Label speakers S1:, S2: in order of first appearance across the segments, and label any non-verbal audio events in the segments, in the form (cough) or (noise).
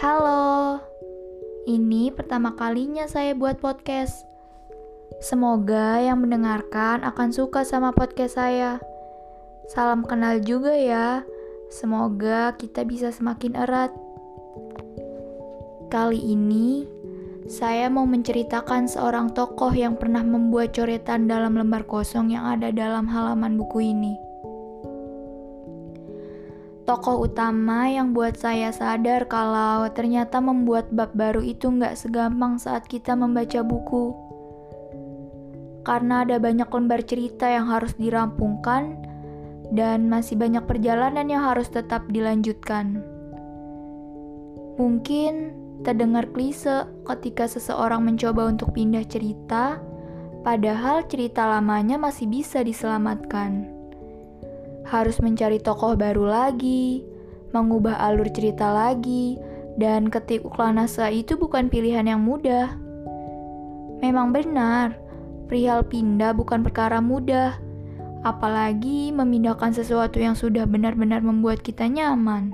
S1: Halo, ini pertama kalinya saya buat podcast. Semoga yang mendengarkan akan suka sama podcast saya. Salam kenal juga ya. Semoga kita bisa semakin erat. Kali ini, saya mau menceritakan seorang tokoh yang pernah membuat coretan dalam lembar kosong yang ada dalam halaman buku ini tokoh utama yang buat saya sadar kalau ternyata membuat bab baru itu nggak segampang saat kita membaca buku. Karena ada banyak lembar cerita yang harus dirampungkan dan masih banyak perjalanan yang harus tetap dilanjutkan. Mungkin terdengar klise ketika seseorang mencoba untuk pindah cerita, padahal cerita lamanya masih bisa diselamatkan harus mencari tokoh baru lagi, mengubah alur cerita lagi, dan ketik uklanasa itu bukan pilihan yang mudah. Memang benar, perihal pindah bukan perkara mudah, apalagi memindahkan sesuatu yang sudah benar-benar membuat kita nyaman.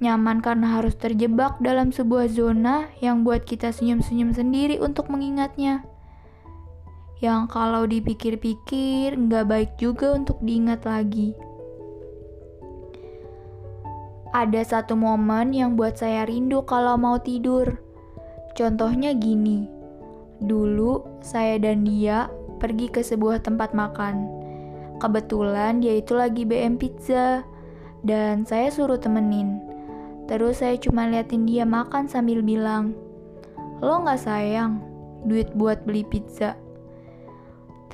S1: Nyaman karena harus terjebak dalam sebuah zona yang buat kita senyum-senyum sendiri untuk mengingatnya yang kalau dipikir-pikir nggak baik juga untuk diingat lagi. Ada satu momen yang buat saya rindu kalau mau tidur. Contohnya gini, dulu saya dan dia pergi ke sebuah tempat makan. Kebetulan dia itu lagi BM pizza dan saya suruh temenin. Terus saya cuma liatin dia makan sambil bilang, Lo gak sayang duit buat beli pizza?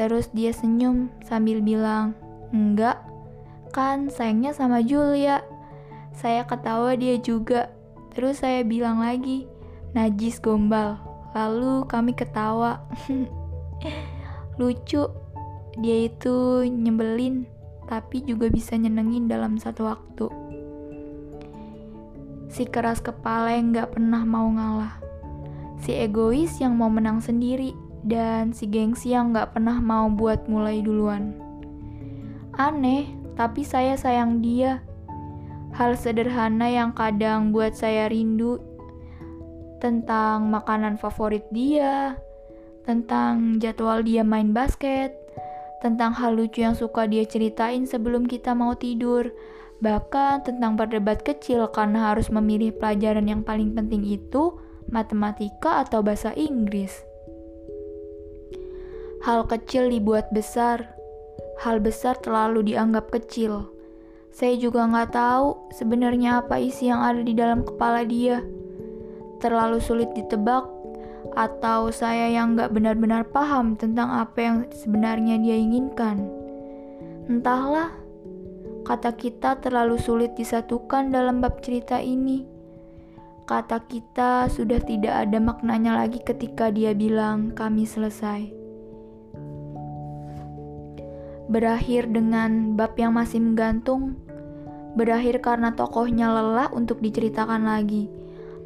S1: Terus dia senyum sambil bilang, Enggak, kan sayangnya sama Julia. Saya ketawa dia juga. Terus saya bilang lagi, najis gombal. Lalu kami ketawa. (laughs) Lucu, dia itu nyebelin, tapi juga bisa nyenengin dalam satu waktu. Si keras kepala yang gak pernah mau ngalah. Si egois yang mau menang sendiri dan si gengsi yang gak pernah mau buat mulai duluan. Aneh, tapi saya sayang dia. Hal sederhana yang kadang buat saya rindu tentang makanan favorit dia, tentang jadwal dia main basket, tentang hal lucu yang suka dia ceritain sebelum kita mau tidur, bahkan tentang berdebat kecil karena harus memilih pelajaran yang paling penting itu matematika atau bahasa Inggris. Hal kecil dibuat besar, hal besar terlalu dianggap kecil. Saya juga nggak tahu sebenarnya apa isi yang ada di dalam kepala dia. Terlalu sulit ditebak, atau saya yang nggak benar-benar paham tentang apa yang sebenarnya dia inginkan. Entahlah, kata kita terlalu sulit disatukan dalam bab cerita ini. Kata kita sudah tidak ada maknanya lagi ketika dia bilang, "Kami selesai." Berakhir dengan bab yang masih menggantung, berakhir karena tokohnya lelah untuk diceritakan lagi.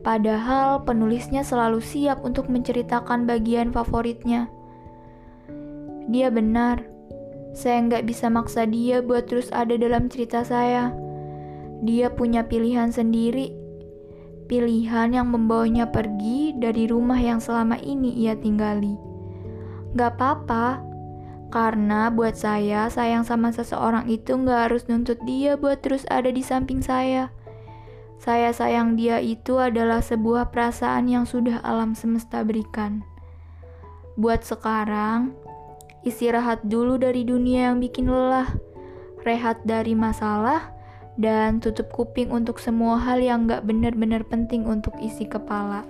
S1: Padahal penulisnya selalu siap untuk menceritakan bagian favoritnya. Dia benar, saya nggak bisa maksa dia buat terus ada dalam cerita saya. Dia punya pilihan sendiri, pilihan yang membawanya pergi dari rumah yang selama ini ia tinggali. Gak apa-apa, karena buat saya, sayang sama seseorang itu nggak harus nuntut dia buat terus ada di samping saya. Saya sayang dia itu adalah sebuah perasaan yang sudah alam semesta berikan. Buat sekarang, istirahat dulu dari dunia yang bikin lelah, rehat dari masalah, dan tutup kuping untuk semua hal yang gak benar-benar penting untuk isi kepala.